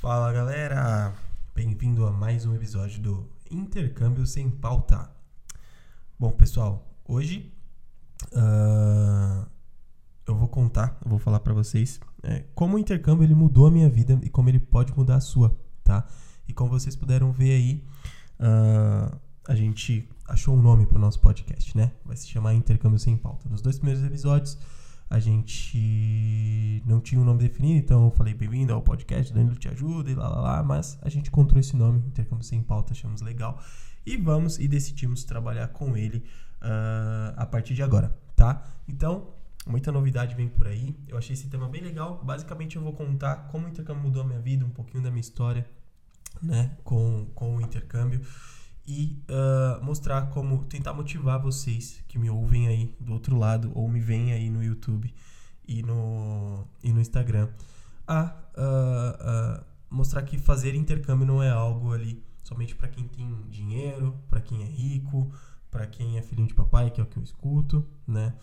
Fala galera, bem-vindo a mais um episódio do Intercâmbio Sem Pauta. Bom pessoal, hoje uh, eu vou contar, eu vou falar para vocês é, como o intercâmbio ele mudou a minha vida e como ele pode mudar a sua, tá? E como vocês puderam ver aí, uh, a gente achou um nome pro nosso podcast, né? Vai se chamar Intercâmbio Sem Pauta. Nos dois primeiros episódios a gente não tinha um nome definido, então eu falei bem-vindo ao podcast, Danilo te ajuda e lá lá lá, mas a gente encontrou esse nome, Intercâmbio Sem Pauta, achamos legal e vamos e decidimos trabalhar com ele uh, a partir de agora, tá? Então, muita novidade vem por aí, eu achei esse tema bem legal, basicamente eu vou contar como o intercâmbio mudou a minha vida, um pouquinho da minha história, né, com, com o intercâmbio e uh, mostrar como tentar motivar vocês que me ouvem aí do outro lado ou me veem aí no YouTube e no, e no Instagram a uh, uh, mostrar que fazer intercâmbio não é algo ali somente para quem tem dinheiro, para quem é rico, para quem é filhinho de papai, que é o que eu escuto, né?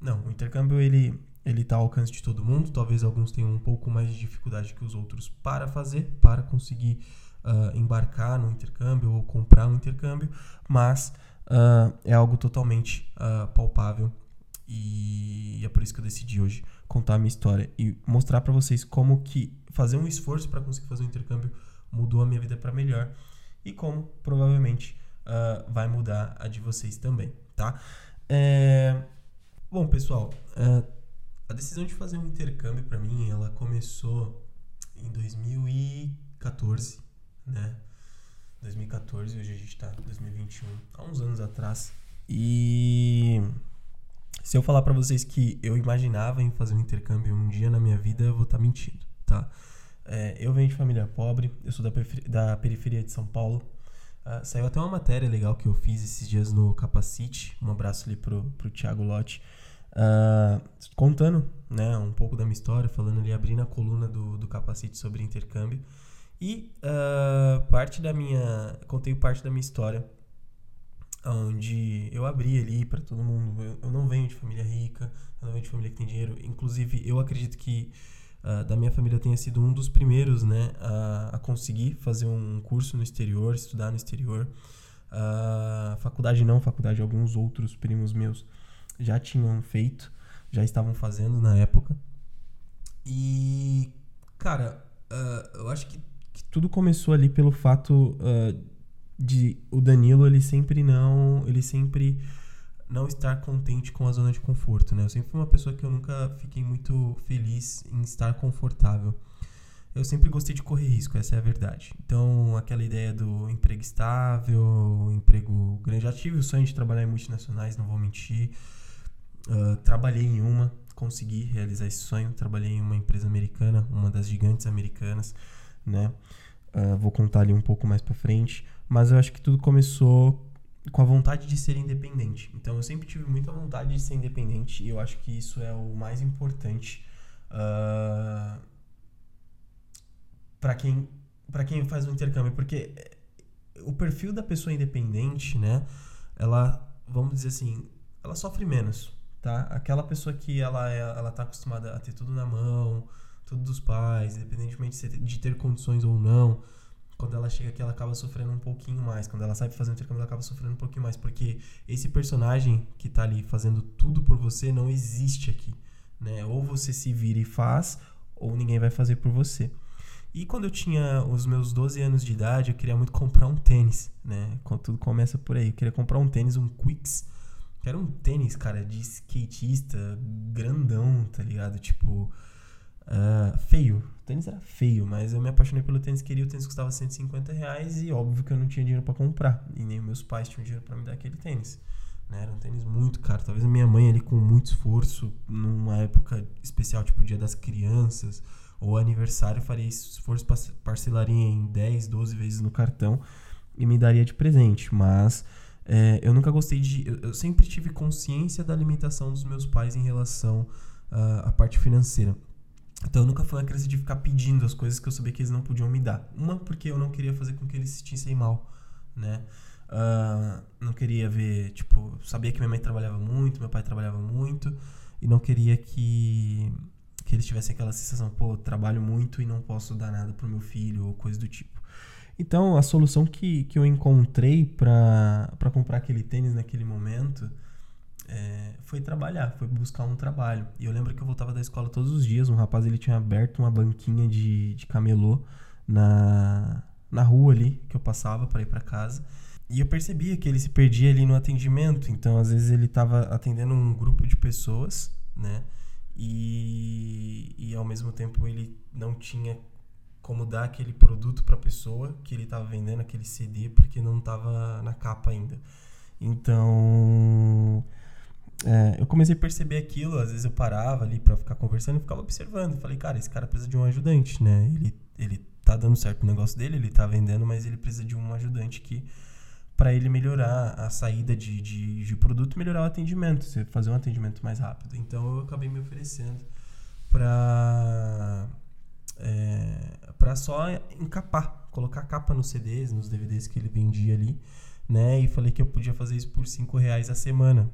não, o intercâmbio ele ele está ao alcance de todo mundo. Talvez alguns tenham um pouco mais de dificuldade que os outros para fazer, para conseguir uh, embarcar no intercâmbio ou comprar um intercâmbio, mas uh, é algo totalmente uh, palpável e é por isso que eu decidi hoje contar a minha história e mostrar para vocês como que fazer um esforço para conseguir fazer um intercâmbio mudou a minha vida para melhor e como provavelmente vai mudar a de vocês também, tá? É... Bom, pessoal, a decisão de fazer um intercâmbio para mim, ela começou em 2014, né? 2014, hoje a gente tá em 2021, há uns anos atrás. E se eu falar para vocês que eu imaginava em fazer um intercâmbio um dia na minha vida, eu vou estar tá mentindo, tá? É, eu venho de família pobre, eu sou da, da periferia de São Paulo. Uh, saiu até uma matéria legal que eu fiz esses dias no Capacite. Um abraço ali pro, pro Thiago Lotti. Uh, contando né, um pouco da minha história, falando ali, abrindo a coluna do, do Capacite sobre intercâmbio. E uh, parte da minha. Contei parte da minha história, onde eu abri ali para todo mundo. Eu, eu, não venho de família rica, eu não venho de família que tem dinheiro. Inclusive, eu acredito que uh, da minha família tenha sido um dos primeiros né, a, a conseguir fazer um curso no exterior, estudar no exterior. Uh, faculdade não, faculdade alguns outros primos meus já tinham feito, já estavam fazendo na época. E, cara, eu acho que que tudo começou ali pelo fato uh, de o Danilo ele sempre não ele sempre não estar contente com a zona de conforto, né? Eu sempre fui uma pessoa que eu nunca fiquei muito feliz em estar confortável. Eu sempre gostei de correr risco, essa é a verdade. Então, aquela ideia do emprego estável, emprego grande. Já tive o sonho de trabalhar em multinacionais, não vou mentir. Uh, trabalhei em uma, consegui realizar esse sonho. Trabalhei em uma empresa americana, uma das gigantes americanas né? Uh, vou contar ali um pouco mais para frente, mas eu acho que tudo começou com a vontade de ser independente. Então eu sempre tive muita vontade de ser independente e eu acho que isso é o mais importante uh, ah, para quem para quem faz um intercâmbio, porque o perfil da pessoa independente, né? Ela, vamos dizer assim, ela sofre menos, tá? Aquela pessoa que ela é, ela tá acostumada a ter tudo na mão, tudo dos pais, independentemente de ter condições ou não, quando ela chega aqui ela acaba sofrendo um pouquinho mais. Quando ela sabe fazer um intercâmbio, ela acaba sofrendo um pouquinho mais, porque esse personagem que tá ali fazendo tudo por você não existe aqui, né? Ou você se vira e faz, ou ninguém vai fazer por você. E quando eu tinha os meus 12 anos de idade, eu queria muito comprar um tênis, né? Quando tudo começa por aí. Eu queria comprar um tênis, um Quicks. Era um tênis, cara, de skatista, grandão, tá ligado? Tipo, Uh, feio. O tênis era feio, mas eu me apaixonei pelo tênis, queria o tênis custava 150 reais e óbvio que eu não tinha dinheiro para comprar. E nem meus pais tinham dinheiro para me dar aquele tênis. Né? Era um tênis muito caro. Talvez a minha mãe ali com muito esforço, numa época especial, tipo Dia das Crianças ou aniversário, faria esforço, parcelaria em 10, 12 vezes no cartão e me daria de presente. Mas é, eu nunca gostei de. Eu, eu, sempre tive consciência da limitação dos meus pais em relação uh, à parte financeira. Então nunca fui uma criança de ficar pedindo as coisas que eu sabia que eles não podiam me dar. Uma, porque eu não queria fazer com que eles se sentissem mal, né? Uh, não queria ver, tipo, sabia que minha mãe trabalhava muito, meu pai trabalhava muito, e não queria que, que eles tivessem aquela sensação, pô, trabalho muito e não posso dar nada pro meu filho, ou coisa do tipo. Então, a solução que, que eu encontrei para comprar aquele tênis naquele momento é, foi trabalhar, foi buscar um trabalho. E eu lembro que eu voltava da escola todos os dias, um rapaz ele tinha aberto uma banquinha de, de camelô na, na rua ali que eu passava para ir para casa. E eu percebia que ele se perdia ali no atendimento. Então, às vezes, ele estava atendendo um grupo de pessoas, né? E, e ao mesmo tempo ele não tinha como dar aquele produto para a pessoa que ele estava vendendo, aquele CD, porque não estava na capa ainda. Então, é, eu comecei a perceber aquilo. Às vezes eu parava ali para ficar conversando e ficava observando. Falei, cara, esse cara precisa de um ajudante, né? Ele, ele tá dando certo o negócio dele, ele tá vendendo, mas ele precisa de um ajudante que para ele melhorar a saída de, de, de produto, melhorar o atendimento, fazer um atendimento mais rápido. Então eu acabei me oferecendo para é, para só encapar, colocar capa nos CDs, nos DVDs que ele vendia ali, né? E falei que eu podia fazer isso por cinco reais a semana.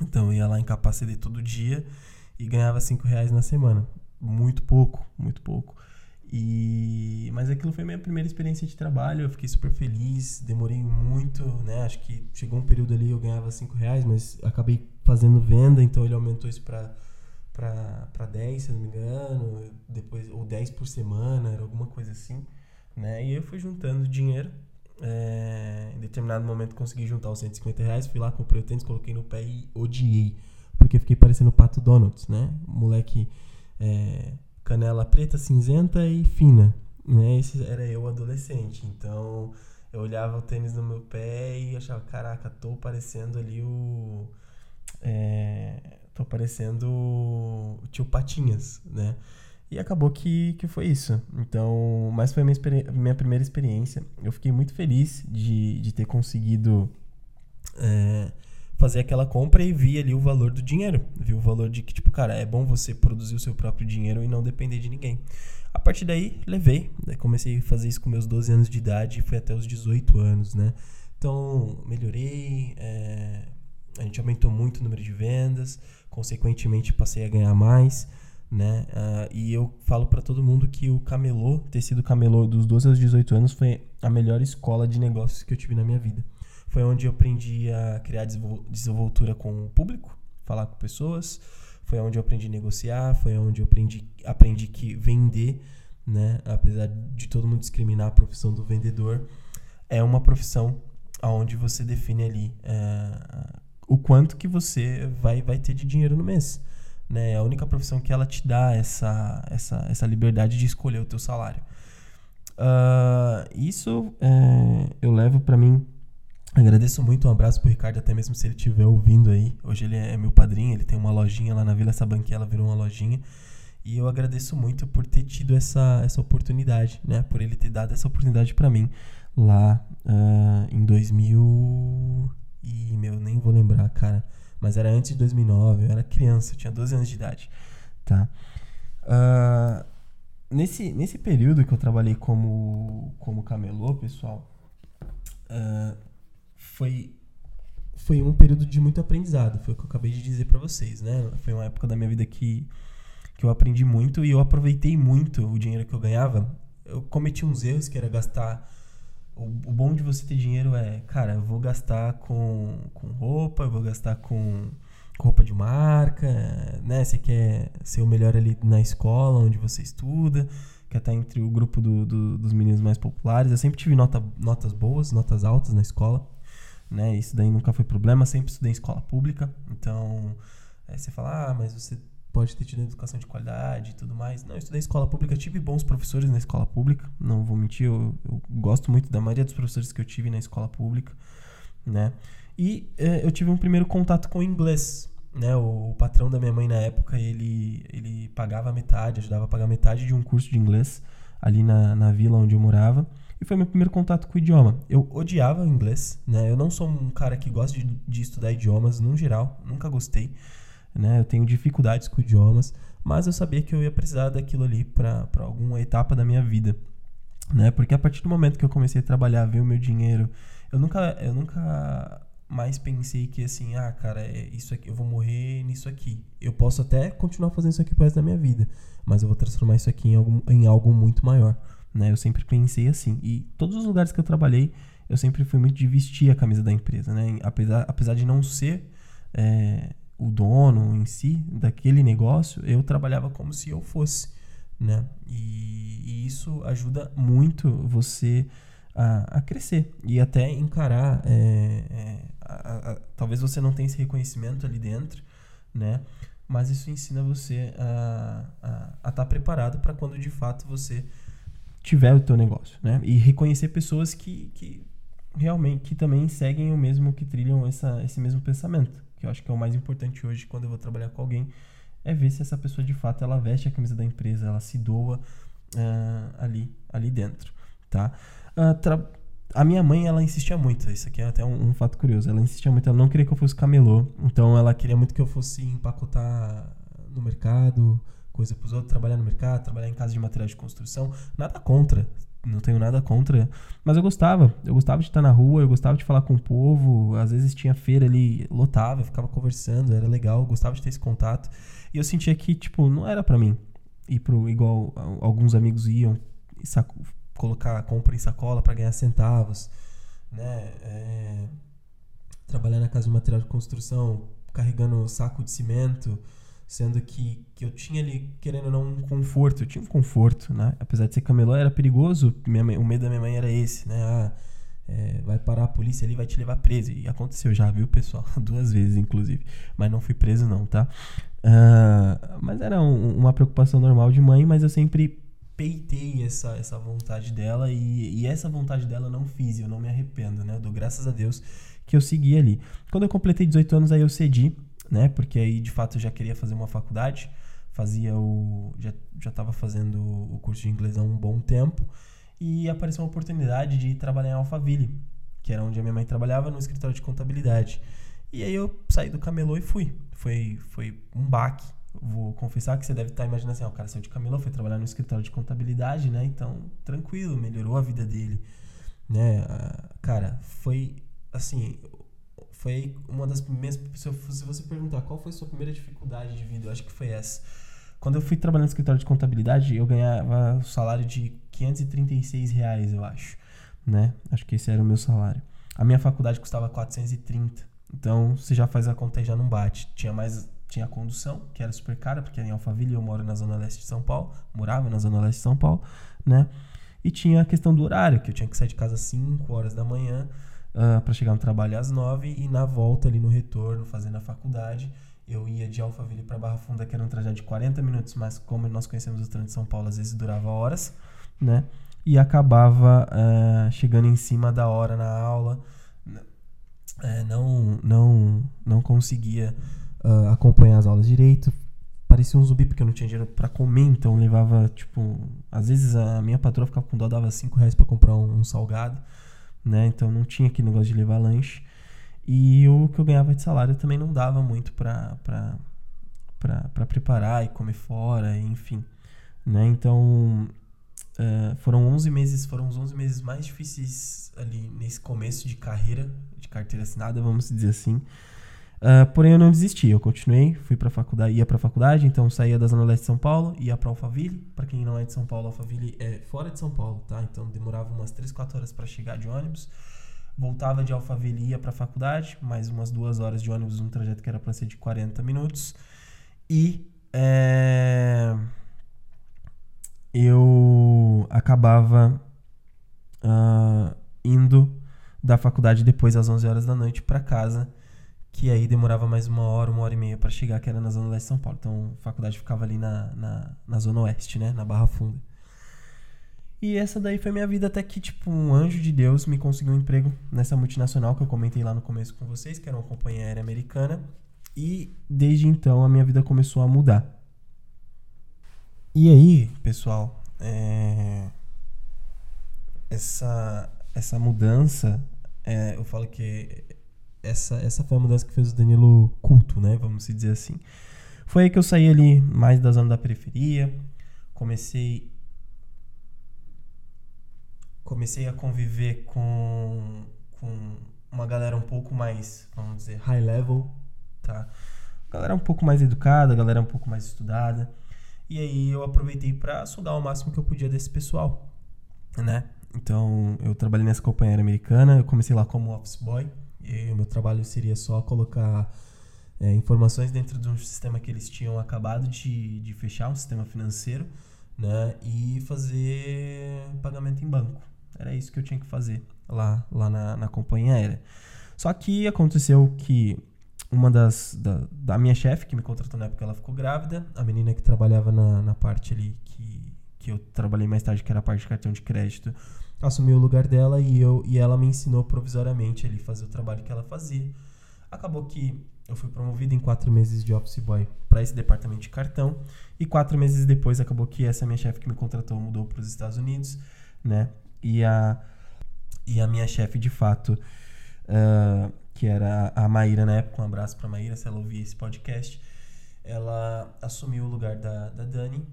Então eu ia lá encapar CD todo dia e ganhava cinco reais na semana. Muito pouco, muito pouco. E mas aquilo foi minha primeira experiência de trabalho, eu fiquei super feliz, demorei muito, né? Acho que chegou um período ali eu ganhava 5 reais, mas acabei fazendo venda, então ele aumentou isso para para 10, se não me engano, depois ou 10 por semana, era alguma coisa assim, né? E eu fui juntando dinheiro. É, em determinado momento consegui juntar os 150 reais, fui lá, comprei o tênis, coloquei no pé e odiei, porque fiquei parecendo o Pato Donuts, né? Moleque é, canela preta, cinzenta e fina. Né? Esse era eu adolescente. Então eu olhava o tênis no meu pé e achava, caraca, tô parecendo ali o. É, tô parecendo o tio Patinhas, né? E acabou que, que foi isso. Então, mas foi a minha, minha primeira experiência. Eu fiquei muito feliz de, de ter conseguido é, fazer aquela compra e vi ali o valor do dinheiro. Vi o valor de que, tipo, cara, é bom você produzir o seu próprio dinheiro e não depender de ninguém. A partir daí, levei. Né? Comecei a fazer isso com meus 12 anos de idade e foi até os 18 anos, né? Então, melhorei. É... A gente aumentou muito o número de vendas. Consequentemente, passei a ganhar mais. Né? Uh, e eu falo para todo mundo que o camelô, ter sido camelô dos 12 aos 18 anos, foi a melhor escola de negócios que eu tive na minha vida. Foi onde eu aprendi a criar desenvoltura com o público, falar com pessoas. Foi onde eu aprendi a negociar, foi onde eu aprendi, aprendi que vender, né? Apesar de todo mundo discriminar a profissão do vendedor, é uma profissão onde você define ali é, o quanto que você vai, vai ter de dinheiro no mês. Né? É a única profissão que ela te dá essa, essa, essa liberdade de escolher o teu salário. Uh, isso é, eu levo para mim Agradeço muito, um abraço pro Ricardo, até mesmo se ele estiver ouvindo aí. Hoje ele é meu padrinho, ele tem uma lojinha lá na Vila Sabanquia, virou uma lojinha. E eu agradeço muito por ter tido essa, essa oportunidade, né? Por ele ter dado essa oportunidade para mim lá uh, em 2000 e, meu, nem vou lembrar, cara. Mas era antes de 2009, eu era criança, eu tinha 12 anos de idade, tá? Uh, nesse, nesse período que eu trabalhei como, como camelô, pessoal, uh, foi foi um período de muito aprendizado, foi o que eu acabei de dizer para vocês, né? Foi uma época da minha vida que, que eu aprendi muito e eu aproveitei muito o dinheiro que eu ganhava. Eu cometi uns erros que era gastar. O, o bom de você ter dinheiro é, cara, eu vou gastar com, com roupa, eu vou gastar com, com roupa de marca, né? Você quer ser o melhor ali na escola onde você estuda, quer estar entre o grupo do, do, dos meninos mais populares. Eu sempre tive nota, notas boas, notas altas na escola né? Isso daí nunca foi problema, sempre estudei em escola pública. Então, é, você fala, ah, mas você pode ter tido educação de qualidade e tudo mais. Não, eu estudei escola pública, tive bons professores na escola pública, não vou mentir, eu, eu gosto muito da maioria dos professores que eu tive na escola pública, né? E é, eu tive um primeiro contato com inglês, né? O, o, patrão da minha mãe na época, ele, ele pagava metade, ajudava a pagar metade de um curso de inglês ali na, na vila onde eu morava. E foi meu primeiro contato com o idioma. Eu odiava o inglês, né? Eu não sou um cara que gosta de, de estudar idiomas no geral, nunca gostei, né? Eu tenho dificuldades com idiomas, mas eu sabia que eu ia precisar daquilo ali para alguma etapa da minha vida. né? Porque a partir do momento que eu comecei a trabalhar, ver o meu dinheiro, eu nunca, eu nunca mais pensei que assim, ah, cara, é isso aqui, eu vou morrer nisso aqui. Eu posso até continuar fazendo isso aqui pro resto da minha vida, mas eu vou transformar isso aqui em algo, em algo muito maior, né? Eu sempre pensei assim. E todos os lugares que eu trabalhei, eu sempre fui muito de vestir a camisa da empresa, né? Apesar, apesar de não ser é, o dono em si daquele negócio, eu trabalhava como se eu fosse, né? E, e isso ajuda muito você a, a, crescer e até encarar. É, é, a, a, talvez você não tenha esse reconhecimento ali dentro, né? Mas isso ensina você a estar tá preparado para quando de fato você tiver o teu negócio, né? E reconhecer pessoas que, que realmente que também seguem o mesmo, que trilham essa, esse mesmo pensamento. Que eu acho que é o mais importante hoje quando eu vou trabalhar com alguém, é ver se essa pessoa de fato ela veste a camisa da empresa, ela se doa uh, ali, ali dentro, tá? Uh, a minha mãe, ela insistia muito, isso aqui é até um, um, fato curioso, ela insistia muito, ela não queria que eu fosse camelô, então ela queria muito que eu fosse empacotar no mercado, coisa para os outros, trabalhar no mercado, trabalhar em casa de materiais de construção, nada contra, não tenho nada contra. Mas eu gostava. Eu gostava de estar na rua, eu gostava de falar com o povo. Às vezes tinha feira ali, lotava, eu ficava conversando, era legal, eu gostava de ter esse contato. E eu sentia que, tipo, não era para mim ir pro igual alguns amigos iam saco, colocar compra em sacola para ganhar centavos, né? É, trabalhar na casa de material de construção, carregando saco de cimento sendo que, que eu tinha ali, querendo ou não, um conforto, eu tinha um conforto, né? Apesar de ser camelô, era perigoso, minha mãe, o medo da minha mãe era esse, né? Ah, é, vai parar a polícia ali, vai te levar preso. E aconteceu já, viu, pessoal? Duas vezes, inclusive. Mas não fui preso, não, tá? Uh, mas era um, uma preocupação normal de mãe, mas eu sempre peitei essa, essa vontade dela e, e essa vontade dela eu não fiz, eu não me arrependo, né? Eu dou graças a Deus que eu segui ali. Quando eu completei 18 anos, aí eu cedi né? Porque aí de fato eu já queria fazer uma faculdade, fazia o já já estava fazendo o curso de inglês há um bom tempo e apareceu uma oportunidade de trabalhar em Alphaville, que era onde a minha mãe trabalhava no escritório de contabilidade. E aí eu saí do camelô e fui. Foi foi um baque. Vou confessar que você deve estar imaginando assim, ah, o cara saiu de camelô, foi trabalhar no escritório de contabilidade, né? Então, tranquilo, melhorou a vida dele, né? Ah, cara, foi assim, foi uma das primeiras. Se, você perguntar qual foi a sua primeira dificuldade de vida, eu acho que foi essa. Quando eu fui trabalhar no escritório de contabilidade, eu ganhava o salário de 536 reais, eu acho. Né? Acho que esse era o meu salário. A minha faculdade custava 430. Então, você já faz a conta e já não bate. Tinha mais tinha a condução, que era super cara, porque era em Alphaville, eu moro na zona leste de São Paulo, morava na zona leste de São Paulo, né? E tinha a questão do horário, que eu tinha que sair de casa às 5 horas da manhã, uh, ah, para chegar no trabalho às nove e na volta ali no retorno, fazendo a faculdade, eu ia de Alphaville para Barra Funda, que era um trajeto de 40 minutos, mas como nós conhecemos o trânsito de São Paulo, às vezes durava horas, né? E acabava uh, chegando em cima da hora na aula, uh, não, não, não conseguia uh, acompanhar as aulas direito, parecia um zumbi porque eu não tinha dinheiro para comer, então levava, tipo, às vezes a minha patroa ficava com dó, dava 5 reais para comprar um, um salgado, né? Então não tinha aquele negócio de levar lanche. E o que eu ganhava de salário também não dava muito para para preparar e comer fora, enfim, né? Então uh, foram 11 meses, foram os 11 meses mais difíceis ali nesse começo de carreira, de carteira assinada, vamos dizer assim. Uh, porém, eu não desisti, eu continuei, fui para faculdade, ia para faculdade, então saía da Zona Leste de São Paulo, ia para Alphaville. Para quem não é de São Paulo, Alphaville é fora de São Paulo, tá? Então demorava umas 3, 4 horas para chegar de ônibus. Voltava de Alphaville ia para faculdade, mais umas duas horas de ônibus, um trajeto que era para ser de 40 minutos. E é, eu acabava uh, indo da faculdade depois às 11 horas da noite para casa que aí demorava mais uma hora, uma hora e meia para chegar, que era na Zona Leste de São Paulo. Então a faculdade ficava ali na, na, na Zona Oeste, né? Na Barra Funda. E essa daí foi minha vida até que, tipo, um anjo de Deus me conseguiu um emprego nessa multinacional que eu comentei lá no começo com vocês, que era uma companhia aérea americana. E desde então a minha vida começou a mudar. E aí, pessoal, é... essa, essa mudança, é, eu falo que essa, essa foi a mudança que fez o Danilo culto, né? Vamos dizer assim. Foi aí que eu saí ali mais da zona da periferia, comecei comecei a conviver com, com uma galera um pouco mais, vamos dizer, high level, tá? Galera um pouco mais educada, galera um pouco mais estudada. E aí eu aproveitei para sugar o máximo que eu podia desse pessoal, né? Então, eu trabalhei nessa companhia americana, eu comecei lá como office boy, e o meu trabalho seria só colocar é, informações dentro de um sistema que eles tinham acabado de, de fechar, um sistema financeiro, né? E fazer pagamento em banco. Era isso que eu tinha que fazer lá, lá na, na companhia aérea. Só que aconteceu que uma das. Da, da minha chefe, que me contratou na época, ela ficou grávida. A menina que trabalhava na, na parte ali que, que eu trabalhei mais tarde, que era a parte de cartão de crédito, assumiu o lugar dela e, eu, e ela me ensinou provisoriamente ali fazer o trabalho que ela fazia. Acabou que eu fui promovido em quatro meses de office boy para esse departamento de cartão e quatro meses depois acabou que essa minha chefe que me contratou mudou para os Estados Unidos, né? E a e a minha chefe de fato, uh, que era a Maíra na época, um abraço para Maíra se ela ouvir esse podcast, ela assumiu o lugar da, da Dani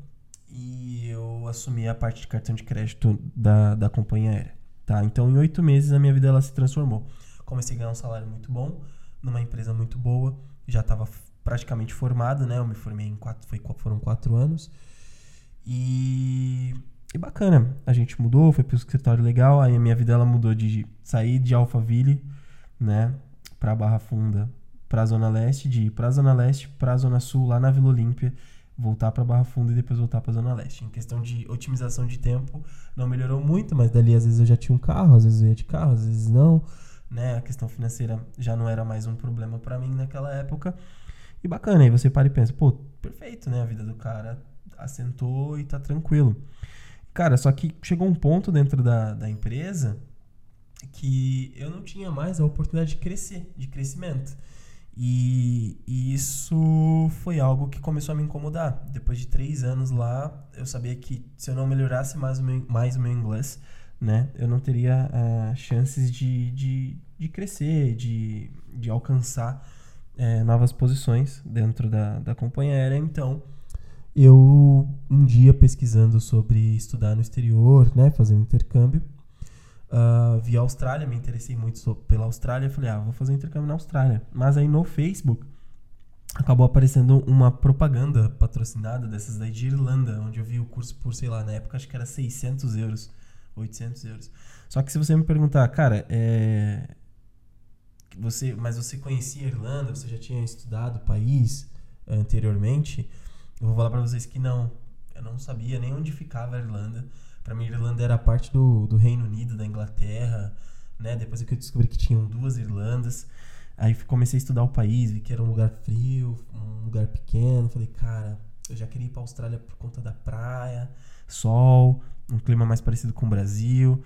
e eu assumi a parte de cartão de crédito da, da companhia aérea. Tá? Então, em oito meses, a minha vida ela se transformou. Comecei a ganhar um salário muito bom, numa empresa muito boa, já estava praticamente formado, né? Eu me formei em quatro, foi, foram quatro anos. E, e bacana, a gente mudou, foi para o escritório legal, aí a minha vida ela mudou de sair de Alphaville, né, para Barra Funda, para Zona Leste, de ir para Zona Leste, para Zona Sul, lá na Vila Olímpia, voltar para Barra Funda e depois voltar para Zona Leste. Em questão de otimização de tempo, não melhorou muito, mas dali às vezes eu já tinha um carro, às vezes eu ia de carro, às vezes não, né? A questão financeira já não era mais um problema para mim naquela época. E bacana, aí você para e pensa, pô, perfeito, né? A vida do cara assentou e tá tranquilo. Cara, só que chegou um ponto dentro da, da empresa que eu não tinha mais a oportunidade de crescer, de crescimento. E, isso foi algo que começou a me incomodar. Depois de três anos lá, eu sabia que se eu não melhorasse mais o meu, mais o meu inglês, né, eu não teria uh, chances de, de, de crescer, de, de alcançar é, novas posições dentro da, da companhia aérea. Então, eu, um dia pesquisando sobre estudar no exterior, né, fazer um intercâmbio, uh, vi a Austrália, me interessei muito pela Austrália, falei, ah, vou fazer um intercâmbio na Austrália. Mas aí no Facebook acabou aparecendo uma propaganda patrocinada dessas daí de Irlanda, onde eu vi o curso por, sei lá, na época acho que era 600 euros, 800 euros. Só que se você me perguntar, cara, é... Você, mas você conhecia a Irlanda? Você já tinha estudado o país anteriormente? Eu vou falar para vocês que não. Eu não sabia nem onde ficava a Irlanda. Para mim, a Irlanda era parte do, do Reino Unido, da Inglaterra, né? Depois que eu descobri que tinham duas Irlandas, aí comecei a estudar o país, vi que era um lugar frio, um lugar pequeno. Falei, cara, eu já queria ir para Austrália por conta da praia, sol, um clima mais parecido com o Brasil.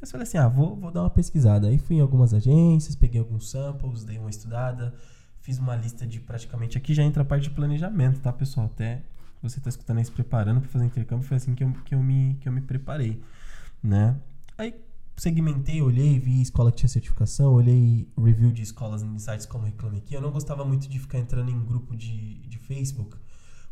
Eu falei assim, ah, vou, vou dar uma pesquisada. Aí fui em algumas agências, peguei alguns samples, dei uma estudada, fiz uma lista de praticamente. Aqui já entra a parte de planejamento, tá, pessoal? Até você está escutando aí se preparando para fazer intercâmbio, foi assim que eu, que eu, me, que eu me preparei, né? Aí segmentei, olhei, vi escola que tinha certificação, olhei review de escolas em sites como Reclame Aqui. Eu não gostava muito de ficar entrando em grupo de, de Facebook,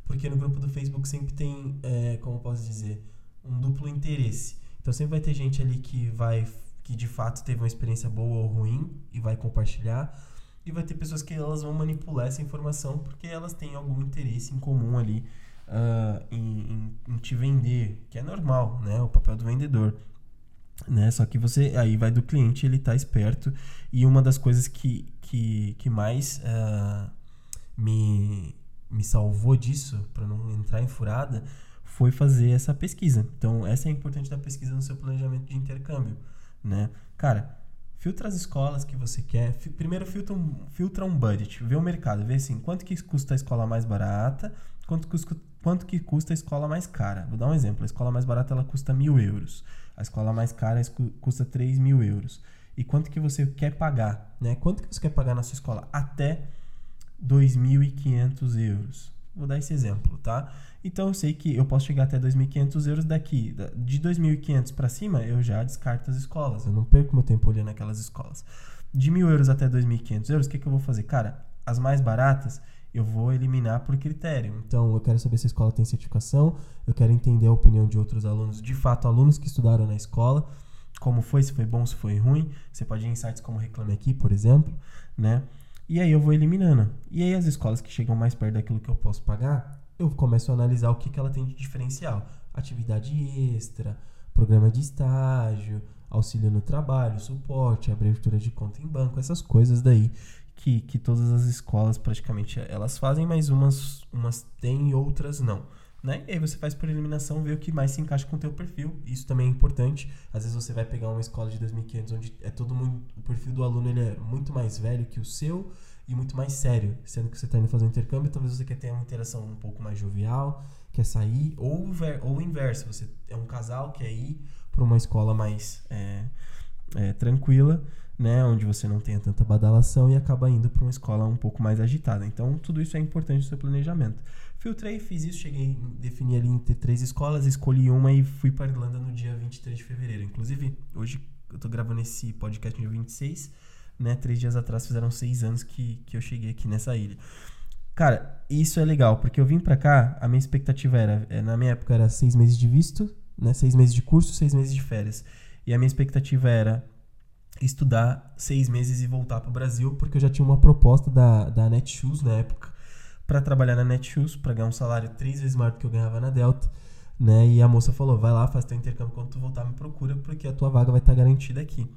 porque no grupo do Facebook sempre tem, é, como posso dizer, um duplo interesse. Então sempre vai ter gente ali que vai, que de fato teve uma experiência boa ou ruim e vai compartilhar. E vai ter pessoas que elas vão manipular essa informação porque elas têm algum interesse em comum ali uh, em, em, em, te vender, que é normal, né? O papel do vendedor. Né? Só que você aí vai do cliente, ele tá esperto. E uma das coisas que, que, que mais uh, me, me salvou disso, para não entrar em furada, foi fazer essa pesquisa. Então, essa é importante da pesquisa no seu planejamento de intercâmbio, né? Cara, filtra as escolas que você quer. Primeiro filtra um, filtra um budget, vê o mercado, vê assim, quanto que custa a escola mais barata, quanto custa quanto que custa a escola mais cara. Vou dar um exemplo. A escola mais barata ela custa mil euros. A escola mais cara custa 3 mil euros. E quanto que você quer pagar? Né? Quanto que você quer pagar na sua escola? Até 2.500 euros. Vou dar esse exemplo, tá? Então eu sei que eu posso chegar até 2.500 euros daqui. De 2.500 para cima, eu já descarto as escolas. Eu não perco meu tempo olhando aquelas escolas. De 1.000 euros até 2.500 euros, o que, que eu vou fazer? Cara, as mais baratas eu vou eliminar por critério. Então, eu quero saber se a escola tem certificação, eu quero entender a opinião de outros alunos, de fato, alunos que estudaram na escola, como foi, se foi bom, se foi ruim. Você pode ir em sites como Reclame Aqui, por exemplo, né? E aí eu vou eliminando. E aí as escolas que chegam mais perto daquilo que eu posso pagar, eu começo a analisar o que, que ela tem de diferencial. Atividade extra, programa de estágio, auxílio no trabalho, suporte, abertura de conta em banco, essas coisas daí que, que todas as escolas praticamente elas fazem, mas umas, umas têm e outras não. Né? E aí você faz por eliminação, ver o que mais se encaixa com o teu perfil. Isso também é importante. Às vezes você vai pegar uma escola de 2500 onde é todo mundo, o perfil do aluno ele é muito mais velho que o seu e muito mais sério, sendo que você está indo fazer um intercâmbio, talvez você quer ter uma interação um pouco mais jovial, quer sair, ou, ou o inverso, você é um casal, quer ir para uma escola mais é, é, tranquila, né, onde você não tenha tanta badalação e acaba indo para uma escola um pouco mais agitada. Então, tudo isso é importante no seu planejamento. Filtrei, fiz isso, cheguei, defini ali entre três escolas, escolhi uma e fui para Irlanda no dia 23 de fevereiro. Inclusive, hoje eu tô gravando esse podcast no dia 26, né? Três dias atrás fizeram seis anos que, que eu cheguei aqui nessa ilha. Cara, isso é legal, porque eu vim para cá, a minha expectativa era, é, na minha época era seis meses de visto, né? Seis meses de curso, seis meses de férias. E a minha expectativa era estudar seis meses e voltar para o Brasil, porque eu já tinha uma proposta da, da Netshoes na época para trabalhar na Netshoes, para ganhar um salário três vezes maior do que eu ganhava na Delta, né? E a moça falou: vai lá, faz teu intercâmbio, quando tu voltar me procura, porque a tua vaga vai estar tá garantida aqui.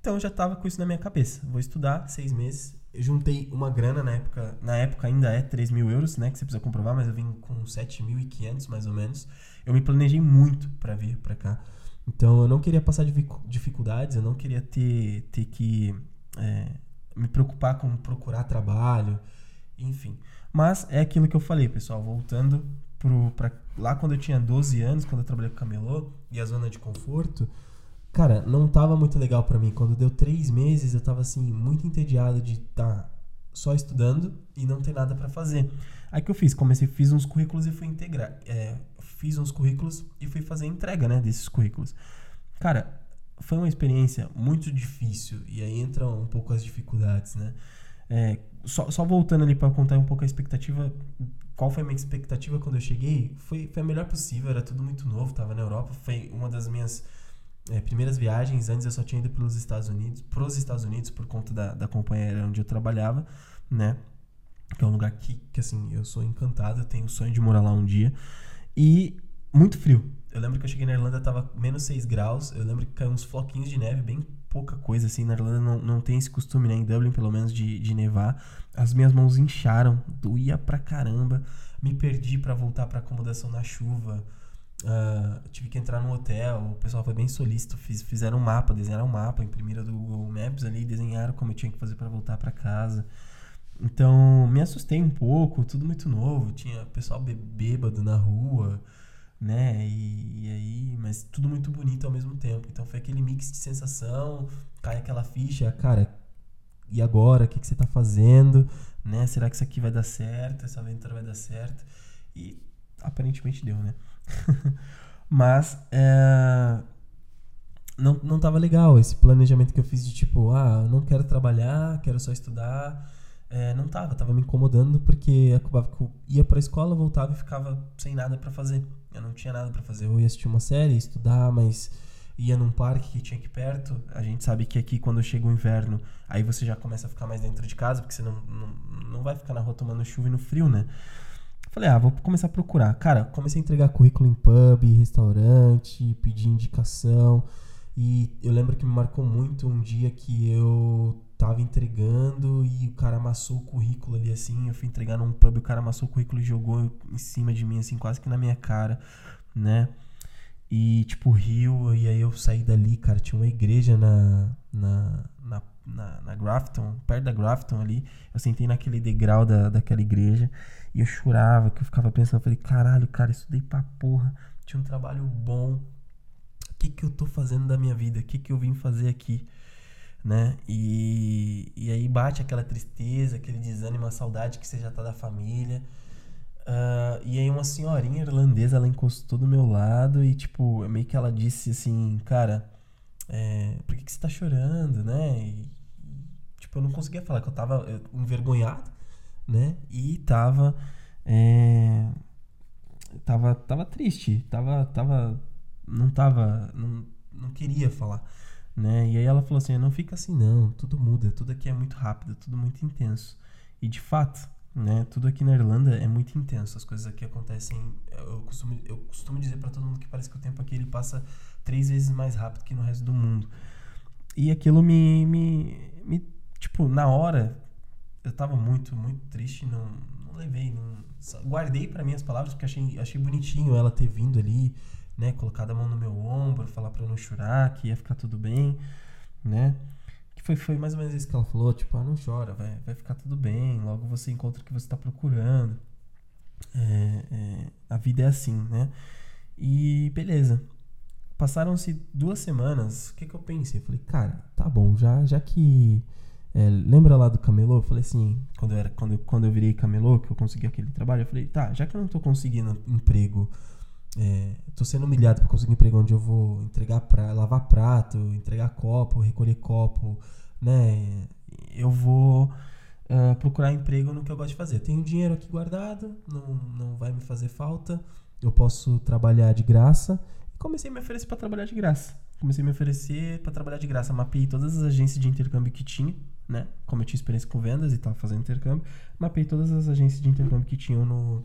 Então eu já estava com isso na minha cabeça. Vou estudar seis meses. Eu juntei uma grana na época, na época ainda é 3 mil euros, né? Que você precisa comprovar, mas eu vim com 7.500 mais ou menos. Eu me planejei muito para vir para cá. Então eu não queria passar dificuldades, eu não queria ter, ter que é, me preocupar com procurar trabalho, enfim. Mas é aquilo que eu falei, pessoal, voltando pro, pra, lá quando eu tinha 12 anos, quando eu trabalhei com camelô e a zona de conforto, cara, não tava muito legal para mim. Quando deu três meses, eu tava assim, muito entediado de estar tá só estudando e não ter nada para fazer. Aí que eu fiz? Comecei, fiz uns currículos e fui integrar. É, fiz uns currículos e fui fazer entrega, né, desses currículos. Cara, foi uma experiência muito difícil e aí entram um pouco as dificuldades, né? É, só, só voltando ali para contar um pouco a expectativa, qual foi a minha expectativa quando eu cheguei? Foi, foi a melhor possível, era tudo muito novo, tava na Europa, foi uma das minhas é, primeiras viagens. Antes eu só tinha ido pelos Estados Unidos, pros Estados Unidos por conta da, da companhia onde eu trabalhava, né? Que é um lugar que, que, assim, eu sou encantado, eu tenho o sonho de morar lá um dia. E muito frio. Eu lembro que eu cheguei na Irlanda, tava menos 6 graus. Eu lembro que caiu uns floquinhos de neve, bem pouca coisa, assim. Na Irlanda não, não tem esse costume, né? Em Dublin, pelo menos, de, de nevar. As minhas mãos incharam, doía pra caramba. Me perdi para voltar pra acomodação na chuva. Uh, tive que entrar no hotel, o pessoal foi bem solícito, fiz, fizeram um mapa, desenharam um mapa, imprimiram do Google Maps ali, desenharam como eu tinha que fazer para voltar para casa. Então, me assustei um pouco, tudo muito novo, tinha pessoal bêbado na rua, né? E, e, aí, mas tudo muito bonito ao mesmo tempo. Então foi aquele mix de sensação, cai aquela ficha, cara, e agora? O que, que você tá fazendo? Né? Será que isso aqui vai dar certo? Essa aventura vai dar certo? E aparentemente deu, né? mas é, não, não tava legal esse planejamento que eu fiz de tipo, ah, não quero trabalhar, quero só estudar é, não tava, tava me incomodando porque acabava que eu ia pra escola, voltava e ficava sem nada para fazer. Eu não tinha nada para fazer. Eu ia assistir uma série, estudar, mas ia num parque que tinha aqui perto. A gente sabe que aqui, quando chega o inverno, aí você já começa a ficar mais dentro de casa, porque você não, não, não vai ficar na rua tomando chuva e no frio, né? Falei, ah, vou começar a procurar. Cara, comecei a entregar currículo em pub, restaurante, pedir indicação. E eu lembro que me marcou muito um dia que eu tava entregando e o cara amassou o currículo ali assim. Eu fui entregar num pub, o cara amassou o currículo e jogou em cima de mim, assim, quase que na minha cara, né? E tipo, riu, e aí eu saí dali, cara. Tinha uma igreja na, na, na, na, na Grafton, perto da Grafton ali. Eu sentei naquele degrau da, daquela igreja e eu chorava, que eu ficava pensando, eu falei, caralho, cara, estudei pra porra, tinha um trabalho bom. O que que eu tô fazendo da minha vida? O que que eu vim fazer aqui? Né? E, e aí bate aquela tristeza, aquele desânimo, a saudade que você já tá da família. Uh, e aí uma senhorinha irlandesa, ela encostou do meu lado e, tipo, meio que ela disse assim, cara, é, por que, que você tá chorando, né? E, tipo, eu não conseguia falar, que eu tava envergonhado, né? E tava... É, tava, tava triste, tava, tava, não tava, não, não queria falar, né? E aí ela falou assim: não fica assim, não, tudo muda, tudo aqui é muito rápido, tudo muito intenso. E de fato, né? Tudo aqui na Irlanda é muito intenso. As coisas aqui acontecem. Eu costumo, eu costumo dizer para todo mundo que parece que o tempo aqui ele passa três vezes mais rápido que no resto do mundo. E aquilo me, me, me tipo, na hora eu tava muito, muito triste, não, não levei, não, guardei para mim as palavras porque achei, achei bonitinho ela ter vindo ali, né, colocado a mão no meu ombro, falar para eu não chorar, que ia ficar tudo bem, né? Que foi, foi mais ou menos isso que ela falou, tipo, ah, não chora, vai, vai ficar tudo bem, logo você encontra o que você está procurando. É, é, a vida é assim, né? E beleza. Passaram-se duas semanas, o que, que eu pensei? Eu falei, cara, tá bom, já, já que. É, lembra lá do camelô? Eu falei assim, quando eu, era, quando, quando eu virei camelô, que eu consegui aquele trabalho, eu falei, tá, já que eu não tô conseguindo emprego é, tô sendo humilhado para conseguir um emprego onde eu vou entregar pra, lavar prato, entregar copo, recolher copo, né? Eu vou uh, procurar emprego no que eu gosto de fazer. Tenho dinheiro aqui guardado, não, não vai me fazer falta. Eu posso trabalhar de graça. Comecei a me oferecer para trabalhar de graça. Comecei a me oferecer para trabalhar de graça. Mapeei todas as agências de intercâmbio que tinha, né? Como eu tinha experiência com vendas e estava fazendo intercâmbio, mapeei todas as agências de intercâmbio que tinham no,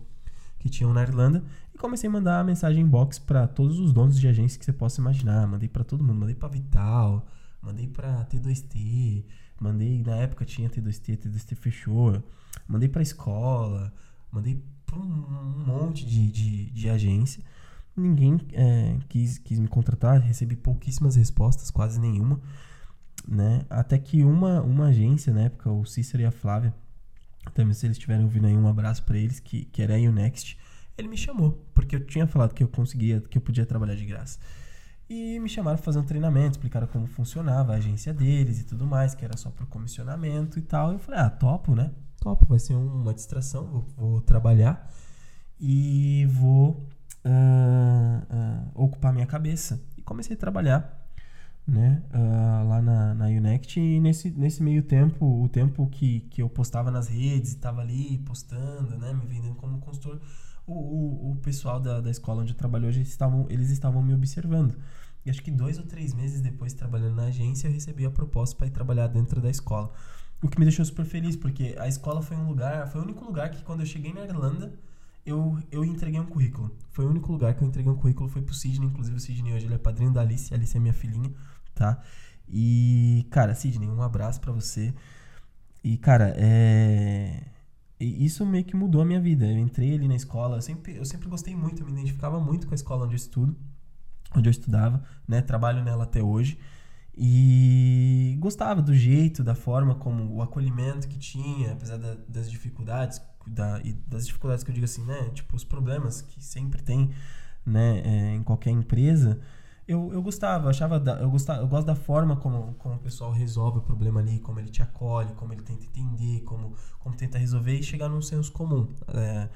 que tinham na Irlanda e comecei a mandar mensagem inbox para todos os donos de agência que você possa imaginar. Mandei para todo mundo, mandei para Vital, mandei para T2T, mandei na época tinha T2T, T2T fechou, mandei para escola, mandei para um monte de, de, de agência. Ninguém é, quis, quis me contratar, recebi pouquíssimas respostas, quase nenhuma. Né? Até que uma, uma agência, na época, o Cícero e a Flávia, também se eles estiverem ouvindo aí, um abraço para eles, que, que era a Unext. Ele me chamou, porque eu tinha falado que eu conseguia, que eu podia trabalhar de graça. E me chamaram para fazer um treinamento, explicaram como funcionava a agência deles e tudo mais, que era só por comissionamento e tal. E eu falei, ah, topo, né? Topo, vai ser uma distração, vou, vou trabalhar e vou uh, uh, ocupar minha cabeça. E comecei a trabalhar né, uh, lá na, na Unect e nesse, nesse meio tempo, o tempo que, que eu postava nas redes, estava ali postando, né, me vendendo como consultor, o, o, o pessoal da, da escola onde eu trabalho hoje, estavam, eles estavam me observando. E acho que dois ou três meses depois, trabalhando na agência, eu recebi a proposta para ir trabalhar dentro da escola. O que me deixou super feliz, porque a escola foi um lugar, foi o único lugar que quando eu cheguei na Irlanda, eu, eu entreguei um currículo. Foi o único lugar que eu entreguei um currículo, foi pro Sidney, inclusive o Sidney hoje ele é padrinho da Alice, a Alice é minha filhinha tá? E, cara, Sidney, um abraço para você. E, cara, é. Isso meio que mudou a minha vida. Eu entrei ali na escola, eu sempre, eu sempre gostei muito, eu me identificava muito com a escola onde eu estudo, onde eu estudava, né? Trabalho nela até hoje. E gostava do jeito, da forma como o acolhimento que tinha, apesar da, das dificuldades, da, e das dificuldades que eu digo assim, né? Tipo, os problemas que sempre tem, né, é, em qualquer empresa eu, eu gostava, achava, da, eu gostava, eu gosto da forma como, como o pessoal resolve o problema ali, como ele te acolhe, como ele tenta entender, como, como tenta resolver e chegar num senso comum. É,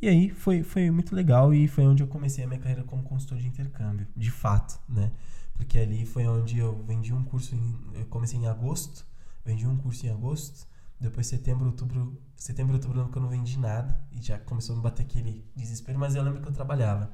e aí foi, foi muito legal e foi onde eu comecei a minha carreira como consultor de intercâmbio, de fato, né? Porque ali foi onde eu vendi um curso, em, eu comecei em agosto, vendi um curso em agosto, depois setembro, outubro, setembro, outubro que eu não vendi nada e já começou a me bater aquele desespero, mas eu lembro que eu trabalhava.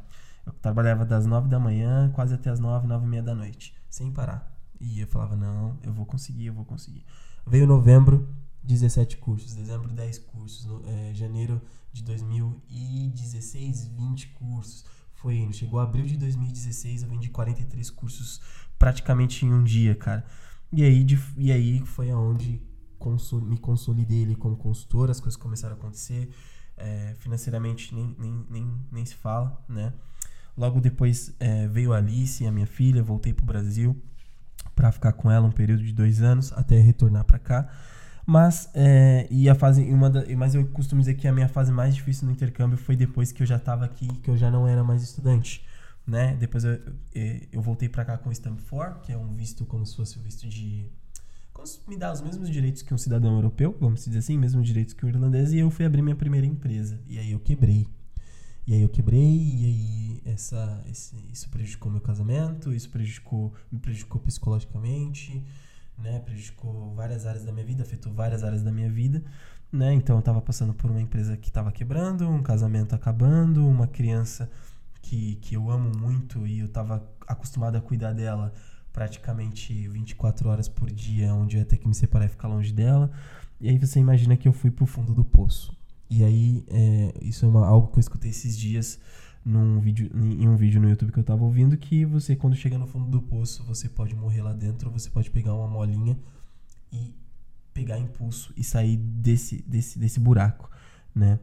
Eu trabalhava das nove da manhã quase até as nove, nove e meia da noite, sem parar. E eu falava, não, eu vou conseguir, eu vou conseguir. Veio novembro, 17 cursos. Dezembro, 10 cursos. No, é, janeiro de 2016, 20 cursos. Foi indo. Chegou abril de 2016, eu vendi 43 cursos praticamente em um dia, cara. E aí, de, e aí foi aonde me consolidei ali como consultor, as coisas começaram a acontecer. É, financeiramente nem, nem, nem, nem se fala, né? Logo depois é, veio a Alice, a minha filha, voltei para o Brasil para ficar com ela um período de dois anos até retornar para cá. Mas, é, e a fase, uma da, mas eu costumo dizer que a minha fase mais difícil no intercâmbio foi depois que eu já estava aqui, que eu já não era mais estudante. Né? Depois eu, eu voltei para cá com o 4, que é um visto como se fosse o um visto de. Me dá os mesmos direitos que um cidadão europeu, vamos dizer assim, mesmos direitos que o irlandês, e eu fui abrir minha primeira empresa. E aí eu quebrei. E aí eu quebrei, e aí essa, esse, isso prejudicou meu casamento, isso prejudicou, me prejudicou psicologicamente, né? Prejudicou várias áreas da minha vida, afetou várias áreas da minha vida, né? Então eu estava passando por uma empresa que estava quebrando, um casamento acabando, uma criança que, que eu amo muito e eu tava acostumado a cuidar dela praticamente 24 horas por dia, onde eu ia ter que me separar e ficar longe dela. E aí você imagina que eu fui pro fundo do poço. E aí, é, isso é uma, algo que eu escutei esses dias num vídeo, em um vídeo no YouTube que eu tava ouvindo, que você, quando chega no fundo do poço, você pode morrer lá dentro, você pode pegar uma molinha e pegar impulso e sair desse, desse, desse buraco, né?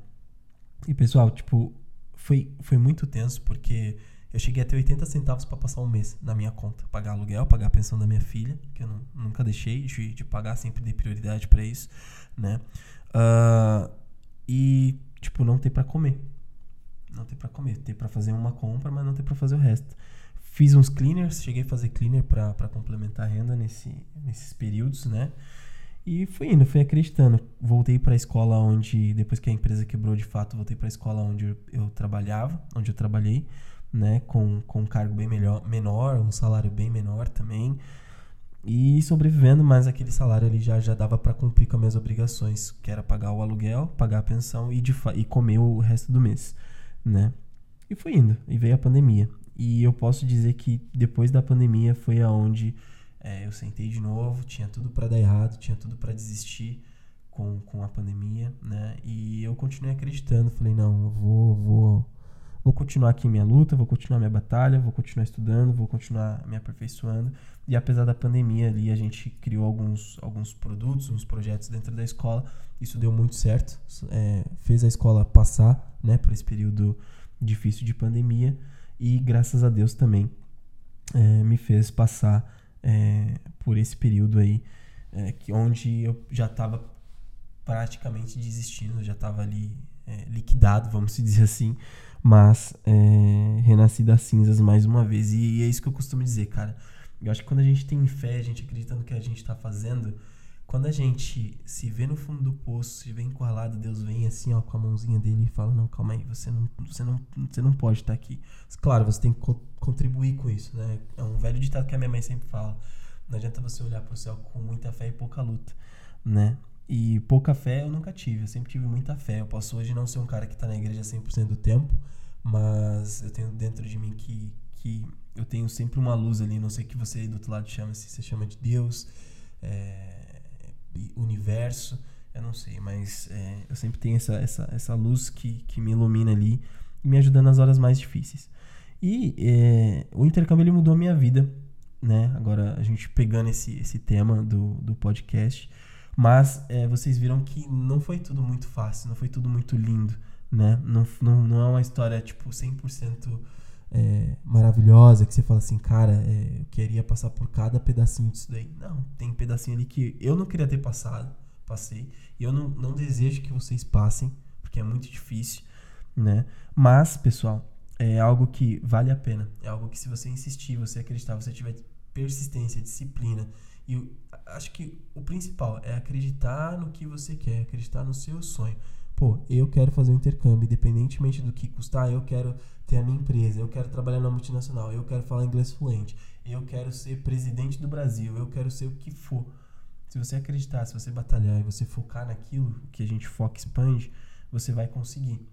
E, pessoal, tipo, foi, foi muito tenso, porque eu cheguei a ter 80 centavos para passar um mês na minha conta. Pagar aluguel, pagar a pensão da minha filha, que eu não, nunca deixei de, de pagar, sempre dei prioridade para isso, né? Uh, e, tipo, não ter para comer. Não ter para comer. Ter para fazer uma compra, mas não ter para fazer o resto. Fiz uns cleaners, cheguei a fazer cleaner para complementar a renda nesse, nesses períodos, né? E fui indo, fui acreditando. Voltei para a escola onde, depois que a empresa quebrou de fato, voltei para a escola onde eu, trabalhava, onde eu trabalhei, né? Com, com um cargo bem melhor, menor, um salário bem menor também e sobrevivendo, mas aquele salário ali já, já dava para cumprir com as minhas obrigações, que era pagar o aluguel, pagar a pensão e, de e comer o resto do mês, né? E foi indo, e veio a pandemia. E eu posso dizer que depois da pandemia foi aonde é, eu sentei de novo, tinha tudo para dar errado, tinha tudo para desistir com, com a pandemia, né? E eu continuei acreditando, falei, não, vou, vou vou continuar aqui minha luta, vou continuar minha batalha, vou continuar estudando, vou continuar me aperfeiçoando. E apesar da pandemia ali, a gente criou alguns, alguns produtos, uns projetos dentro da escola. Isso deu muito certo, é, fez a escola passar né, por esse período difícil de pandemia e graças a Deus também é, me fez passar é, por esse período aí, é, que onde eu já estava praticamente desistindo, já estava ali é, liquidado, vamos dizer assim, mas é, renasci das cinzas mais uma vez. E, e, é isso que eu costumo dizer, cara. Eu acho que quando a gente tem fé, a gente acredita no que a gente está fazendo, quando a gente se vê no fundo do poço, se vê encurralado, Deus vem assim, ó, com a mãozinha dele e fala: Não, calma aí, você não, você não, você não pode estar aqui. Claro, você tem que co contribuir com isso, né? É um velho ditado que a minha mãe sempre fala: Não adianta você olhar para o céu com muita fé e pouca luta, né? E pouca fé eu nunca tive, eu sempre tive muita fé. Eu posso hoje não ser um cara que está na igreja 100% do tempo, mas eu tenho dentro de mim que, que eu tenho sempre uma luz ali, não sei o que você aí do outro lado chama, se você chama de Deus, é, universo, eu não sei, mas é, eu sempre tenho essa, essa, essa luz que, que me ilumina ali me ajuda nas horas mais difíceis. E é, o intercâmbio ele mudou a minha vida, né? Agora a gente pegando esse, esse tema do, do podcast, mas é, vocês viram que não foi tudo muito fácil, não foi tudo muito lindo né? Não, não, não é uma história, tipo, 100% é, maravilhosa, que você fala assim, cara, é, eu queria passar por cada pedacinho disso daí. Não, tem pedacinho ali que eu não queria ter passado, passei, e eu não, não desejo que vocês passem, porque é muito difícil, né? Mas, pessoal, é algo que vale a pena, é algo que se você insistir, você acreditar, você tiver persistência, disciplina, e acho que o principal é acreditar no que você quer, acreditar no seu sonho pô, eu quero fazer um intercâmbio, independentemente do que custar, eu quero ter a minha empresa, eu quero trabalhar na multinacional, eu quero falar inglês fluente, eu quero ser presidente do Brasil, eu quero ser o que for. Se você acreditar, se você batalhar e você focar naquilo que a gente foca expande, você vai conseguir.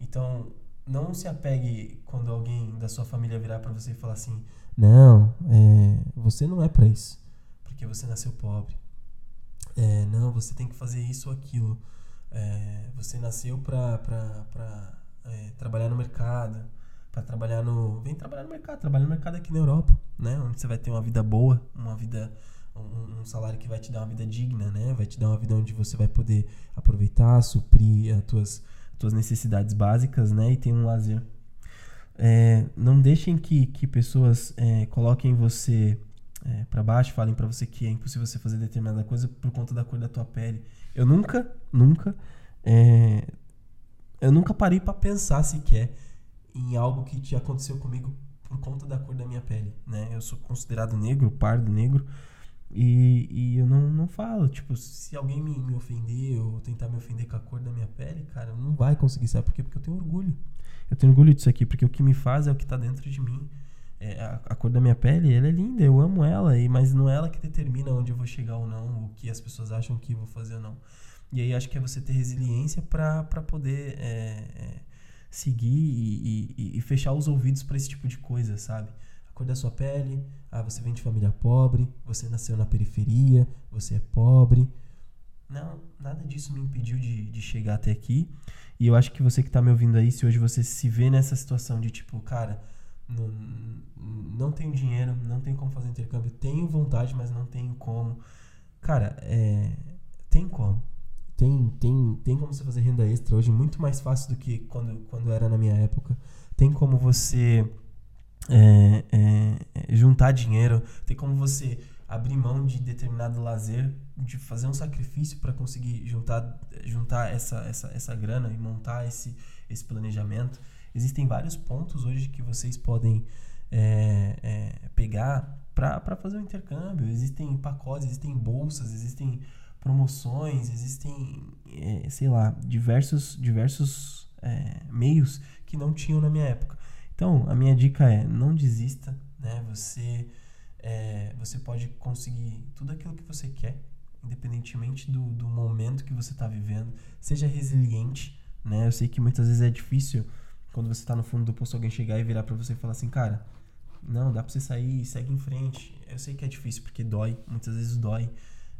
Então, não se apegue quando alguém da sua família virar para você e falar assim: não, é, você não é para isso, porque você nasceu pobre. É, não, você tem que fazer isso ou aquilo. É, você nasceu para é, trabalhar no mercado, para trabalhar no. Vem trabalhar no mercado, trabalhar no mercado aqui na Europa, né? Onde você vai ter uma vida boa, uma vida. Um, um, salário que vai te dar uma vida digna, né? Vai te dar uma vida onde você vai poder aproveitar, suprir as tuas, tuas necessidades básicas, né? E ter um lazer. É, não deixem que, que pessoas é, coloquem você é, para baixo, falem para você que é impossível você fazer determinada coisa por conta da cor da tua pele. Eu nunca, nunca, é, eu nunca parei para pensar sequer em algo que te aconteceu comigo por conta da cor da minha pele, né? Eu sou considerado negro, pardo negro, e, e eu não, não falo, tipo, se alguém me, me ofender ou tentar me ofender com a cor da minha pele, cara, não vai conseguir, sabe por quê? Porque eu tenho orgulho. Eu tenho orgulho disso aqui, porque o que me faz é o que tá dentro de mim. É, a, a, cor da minha pele, ela é linda, eu amo ela, e, mas não é ela que determina onde eu vou chegar ou não, o que as pessoas acham que eu vou fazer ou não. E aí acho que é você ter resiliência para poder é, é, seguir e, e, e fechar os ouvidos para esse tipo de coisa, sabe? A cor da sua pele, ah, você vem de família pobre, você nasceu na periferia, você é pobre. Não, nada disso me impediu de, de chegar até aqui. E eu acho que você que está me ouvindo aí, se hoje você se vê nessa situação de tipo, cara, não, não tenho dinheiro, não tenho como fazer intercâmbio, tenho vontade, mas não tenho como. Cara, é, tem como. Tem, tem, tem como você fazer renda extra hoje muito mais fácil do que quando, quando era na minha época. Tem como você é, é, é juntar dinheiro, tem como você abrir mão de determinado lazer, de fazer um sacrifício para conseguir juntar, juntar essa, essa, essa grana e montar esse, esse planejamento. Existem vários pontos hoje que vocês podem é, é, pegar para fazer um intercâmbio. Existem pacotes, existem bolsas, existem promoções, existem, é, sei lá, diversos, diversos é, meios que não tinham na minha época. Então, a minha dica é: não desista, né? Você, é, você pode conseguir tudo aquilo que você quer, independentemente do, do momento que você está vivendo. Seja resiliente, né? Eu sei que muitas vezes é difícil quando você está no fundo do poço alguém chegar e virar para você e falar assim, cara, não, dá para você sair, segue em frente. Eu sei que é difícil porque dói, muitas vezes dói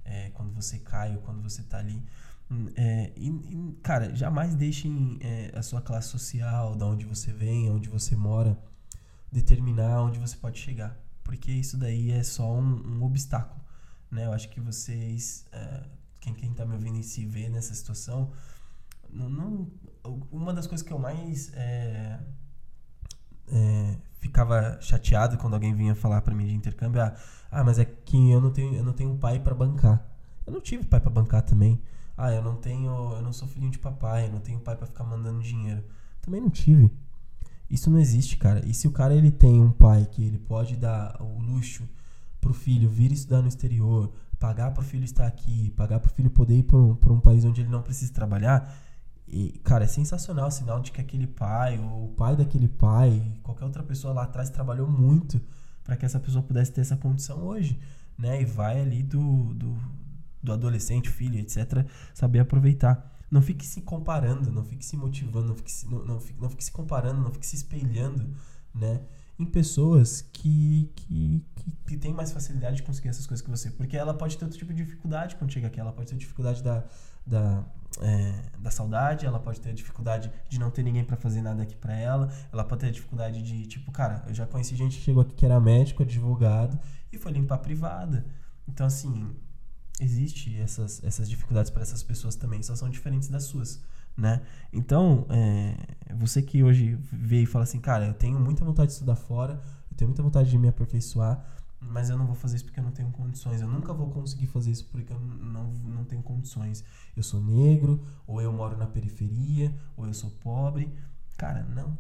é, quando você cai ou quando você tá ali. É, e, e, cara, jamais deixem é, a sua classe social, da onde você vem, onde você mora, determinar onde você pode chegar. Porque isso daí é só um, um obstáculo. Né? Eu acho que vocês, é, quem, quem tá me ouvindo e se vê nessa situação, não, uma das coisas que eu mais é, é, ficava chateado quando alguém vinha falar para mim de intercâmbio, ah, ah, mas é que eu não tenho, eu não tenho pai para bancar. Eu não tive pai para bancar também. Ah, eu não tenho, eu não sou filhinho de papai, eu não tenho pai para ficar mandando dinheiro. Também não tive. Isso não existe, cara. E se o cara ele tem um pai que ele pode dar o luxo pro filho vir estudar no exterior, pagar pro filho estar aqui, pagar pro filho poder ir para um, um país onde ele não precisa trabalhar, e, cara, é sensacional o sinal de que aquele pai, ou o pai daquele pai, qualquer outra pessoa lá atrás trabalhou muito para que essa pessoa pudesse ter essa condição hoje, né? E vai ali do, do, do adolescente, filho, etc., saber aproveitar. Não fique se comparando, não fique se motivando, não fique se, não, não, fique, não fique se comparando, não fique se espelhando, né? Em pessoas que, que, que, que têm mais facilidade de conseguir essas coisas que você. Porque ela pode ter outro tipo de dificuldade quando chega aqui. Ela pode ter dificuldade da, da, é, da saudade, ela pode ter a dificuldade de não ter ninguém para fazer nada aqui para ela, ela pode ter a dificuldade de, tipo, cara, eu já conheci gente que chegou aqui que era médico, advogado e foi limpar a privada. Então, assim, existe essas, essas dificuldades para essas pessoas também, só são diferentes das suas, né? Então, é, você que hoje vê e fala assim, cara, eu tenho muita vontade de estudar fora, eu tenho muita vontade de me aperfeiçoar, mas eu não vou fazer isso porque eu não tenho condições. Eu nunca vou conseguir fazer isso porque eu não, não tenho condições. Eu sou negro, ou eu moro na periferia, ou eu sou pobre. Cara, não.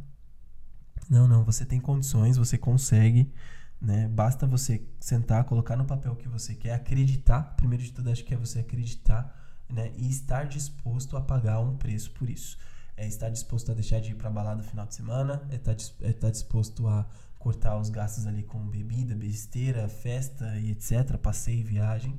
Não, não. Você tem condições, você consegue. Né? Basta você sentar, colocar no papel o que você quer, acreditar. Primeiro de tudo, acho que é você acreditar né? e estar disposto a pagar um preço por isso. É estar disposto a deixar de ir para balada no final de semana, é estar, é estar disposto a cortar os gastos ali com bebida, besteira, festa e etc, passeio, viagem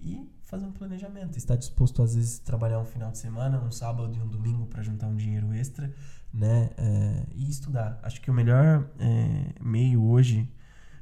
e fazer um planejamento. Estar disposto às vezes a trabalhar um final de semana, um sábado e um domingo para juntar um dinheiro extra, né? É, e estudar. Acho que o melhor é, meio hoje,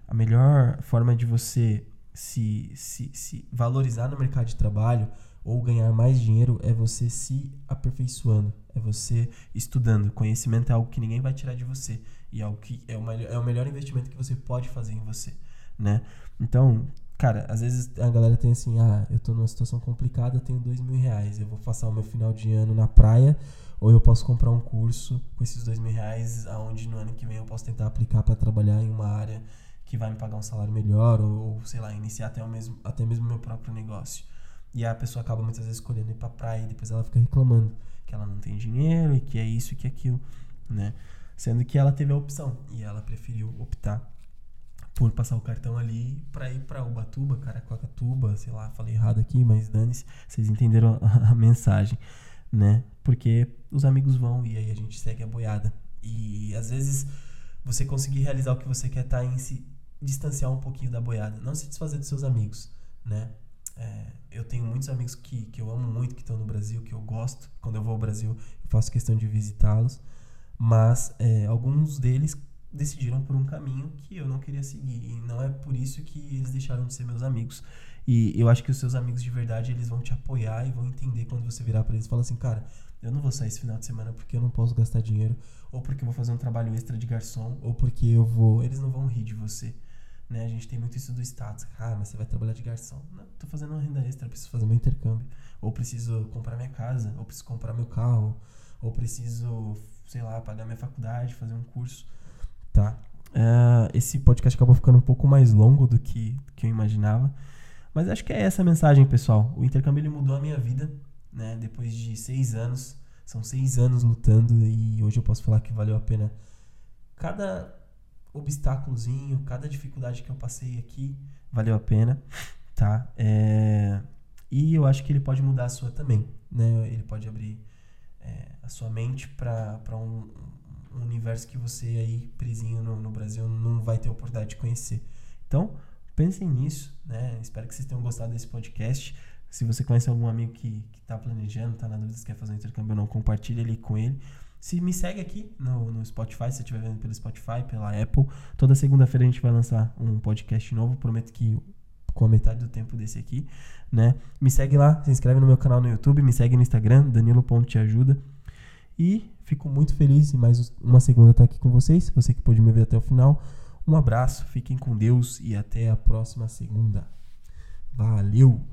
a melhor forma de você se, se, se valorizar no mercado de trabalho ou ganhar mais dinheiro é você se aperfeiçoando, é você estudando. Conhecimento é algo que ninguém vai tirar de você. E é o, que, é, o melhor, é o melhor investimento que você pode fazer em você, né? Então, cara, às vezes a galera tem assim, ah, eu tô numa situação complicada, eu tenho dois mil reais, eu vou passar o meu final de ano na praia, ou eu posso comprar um curso com esses dois mil reais, aonde no ano que vem eu posso tentar aplicar para trabalhar em uma área que vai me pagar um salário melhor, ou, ou sei lá, iniciar até, o mesmo, até mesmo meu próprio negócio. E a pessoa acaba muitas vezes escolhendo ir pra praia e depois ela fica reclamando que ela não tem dinheiro e que é isso e que é aquilo, né? Sendo que ela teve a opção e ela preferiu optar por passar o cartão ali para ir para Ubatuba, Caraguatatuba, sei lá, falei errado aqui, mas dane-se, vocês entenderam a, a, mensagem, né? Porque os amigos vão e aí a gente segue a boiada. E às vezes você conseguir realizar o que você quer tá em se distanciar um pouquinho da boiada, não se desfazer dos seus amigos, né? É, eu tenho muitos amigos que, que eu amo muito, que estão no Brasil, que eu gosto. Quando eu vou ao Brasil, eu faço questão de visitá-los mas é, alguns deles decidiram por um caminho que eu não queria seguir. E não é por isso que eles deixaram de ser meus amigos. E eu acho que os seus amigos de verdade, eles vão te apoiar e vão entender quando você virar para eles e falar assim, cara, eu não vou sair esse final de semana porque eu não posso gastar dinheiro, ou porque eu vou fazer um trabalho extra de garçom, ou porque eu vou. Eles não vão rir de você. Né? A gente tem muito isso do status. Ah, mas você vai trabalhar de garçom. Não, tô fazendo uma renda extra, preciso fazer meu intercâmbio. Ou preciso comprar minha casa, ou preciso comprar meu carro, ou preciso, sei lá, pagar minha faculdade, fazer um curso. Tá? Uh, esse podcast acabou ficando um pouco mais longo do que, do que eu imaginava. Mas acho que é essa a mensagem, pessoal. O intercâmbio mudou a minha vida, né? Depois de seis anos. São seis anos lutando e hoje eu posso falar que valeu a pena cada obstáculozinho, cada dificuldade que eu passei aqui, valeu a pena, tá? É... E eu acho que ele pode mudar a sua também, né? Ele pode abrir é, a sua mente para um, um universo que você aí, presinho no, no Brasil, não vai ter oportunidade de conhecer. Então, pensem nisso, né? Espero que vocês tenham gostado desse podcast. Se você conhece algum amigo que está planejando, está na dúvida se quer fazer um intercâmbio ou não, compartilhe ele com ele. Se me segue aqui no, no Spotify, se você estiver vendo pelo Spotify, pela Apple. Toda segunda-feira a gente vai lançar um podcast novo. Prometo que com a metade do tempo desse aqui, né? Me segue lá, se inscreve no meu canal no YouTube, me segue no Instagram, danilo.teajuda. E fico muito feliz em mais uma segunda estar aqui com vocês. Você que pôde me ver até o final. Um abraço, fiquem com Deus e até a próxima segunda. Valeu!